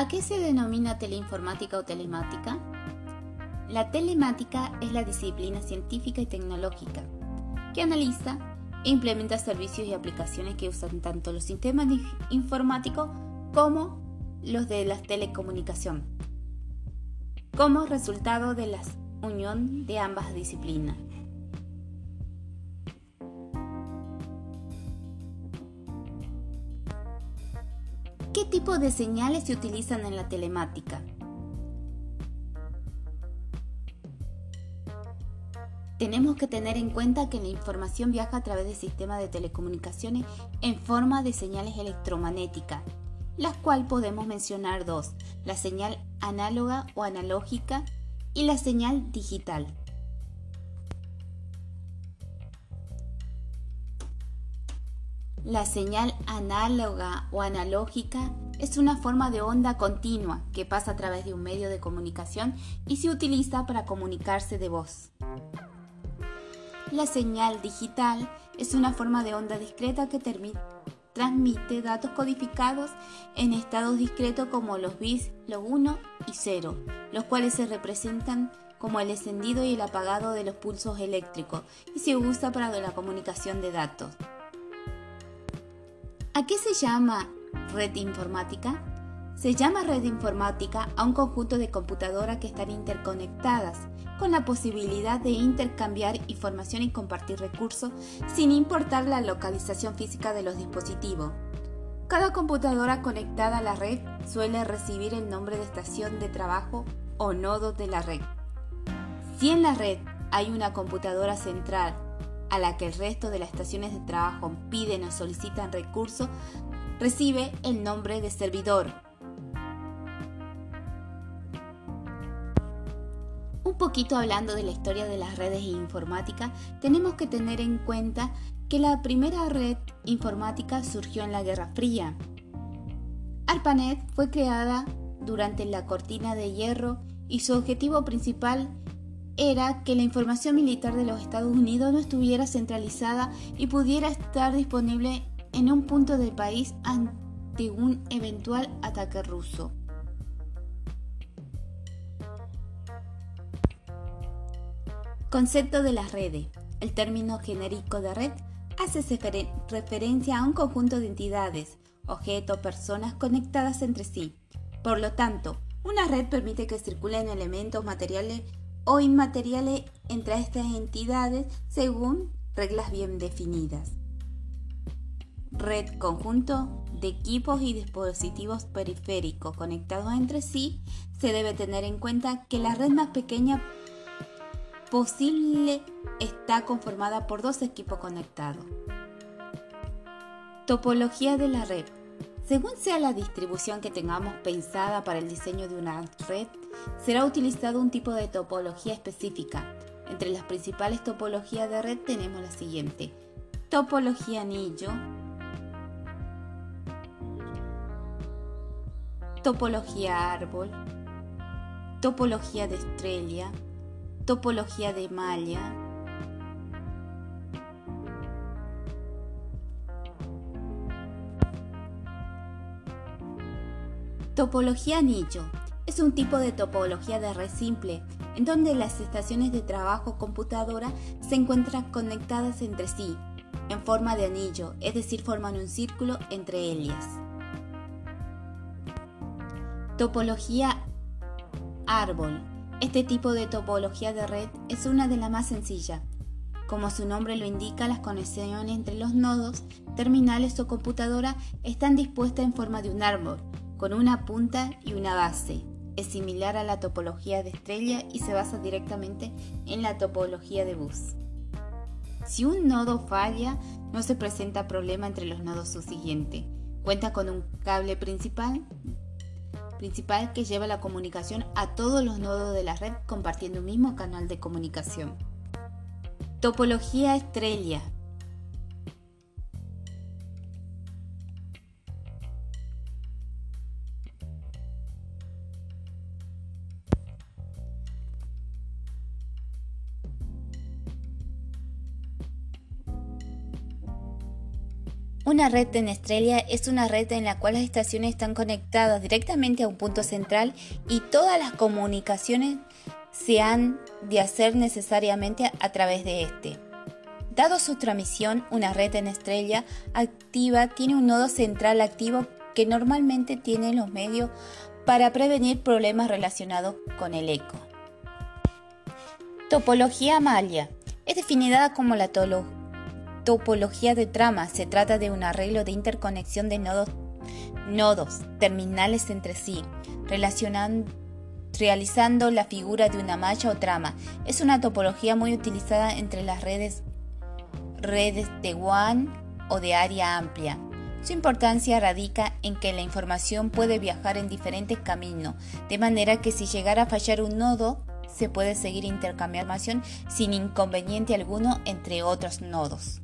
¿A qué se denomina teleinformática o telemática? La telemática es la disciplina científica y tecnológica que analiza e implementa servicios y aplicaciones que usan tanto los sistemas informáticos como los de la telecomunicación, como resultado de la unión de ambas disciplinas. ¿Qué tipo de señales se utilizan en la telemática? Tenemos que tener en cuenta que la información viaja a través del sistema de telecomunicaciones en forma de señales electromagnéticas, las cuales podemos mencionar dos, la señal análoga o analógica y la señal digital. La señal análoga o analógica es una forma de onda continua que pasa a través de un medio de comunicación y se utiliza para comunicarse de voz. La señal digital es una forma de onda discreta que transmite datos codificados en estados discretos como los bits, los 1 y 0, los cuales se representan como el encendido y el apagado de los pulsos eléctricos y se usa para la comunicación de datos. ¿A qué se llama red informática? Se llama red informática a un conjunto de computadoras que están interconectadas, con la posibilidad de intercambiar información y compartir recursos sin importar la localización física de los dispositivos. Cada computadora conectada a la red suele recibir el nombre de estación de trabajo o nodo de la red. Si en la red hay una computadora central a la que el resto de las estaciones de trabajo piden o solicitan recursos, recibe el nombre de servidor. Un poquito hablando de la historia de las redes informáticas, tenemos que tener en cuenta que la primera red informática surgió en la Guerra Fría. ARPANET fue creada durante la cortina de hierro y su objetivo principal era que la información militar de los Estados Unidos no estuviera centralizada y pudiera estar disponible en un punto del país ante un eventual ataque ruso. Concepto de las redes. El término genérico de red hace referencia a un conjunto de entidades, objetos, personas conectadas entre sí. Por lo tanto, una red permite que circulen elementos materiales o inmateriales entre estas entidades según reglas bien definidas. Red conjunto de equipos y dispositivos periféricos conectados entre sí, se debe tener en cuenta que la red más pequeña posible está conformada por dos equipos conectados. Topología de la red. Según sea la distribución que tengamos pensada para el diseño de una red, será utilizado un tipo de topología específica. Entre las principales topologías de red tenemos la siguiente. Topología anillo, topología árbol, topología de estrella, topología de malla, Topología anillo es un tipo de topología de red simple, en donde las estaciones de trabajo computadora se encuentran conectadas entre sí, en forma de anillo, es decir, forman un círculo entre ellas. Topología árbol. Este tipo de topología de red es una de las más sencillas. Como su nombre lo indica, las conexiones entre los nodos, terminales o computadora están dispuestas en forma de un árbol, con una punta y una base. Es similar a la topología de estrella y se basa directamente en la topología de bus. Si un nodo falla, no se presenta problema entre los nodos subsiguientes. Cuenta con un cable principal, principal que lleva la comunicación a todos los nodos de la red compartiendo un mismo canal de comunicación. Topología estrella Una red estrella es una red en la cual las estaciones están conectadas directamente a un punto central y todas las comunicaciones se han de hacer necesariamente a través de este. Dado su transmisión, una red en estrella activa tiene un nodo central activo que normalmente tiene los medios para prevenir problemas relacionados con el eco. Topología Amalia es definida como la topología de trama. Se trata de un arreglo de interconexión de nodos, nodos terminales entre sí, realizando la figura de una malla o trama. Es una topología muy utilizada entre las redes, redes de WAN o de área amplia. Su importancia radica en que la información puede viajar en diferentes caminos, de manera que si llegara a fallar un nodo, se puede seguir intercambiando información sin inconveniente alguno entre otros nodos.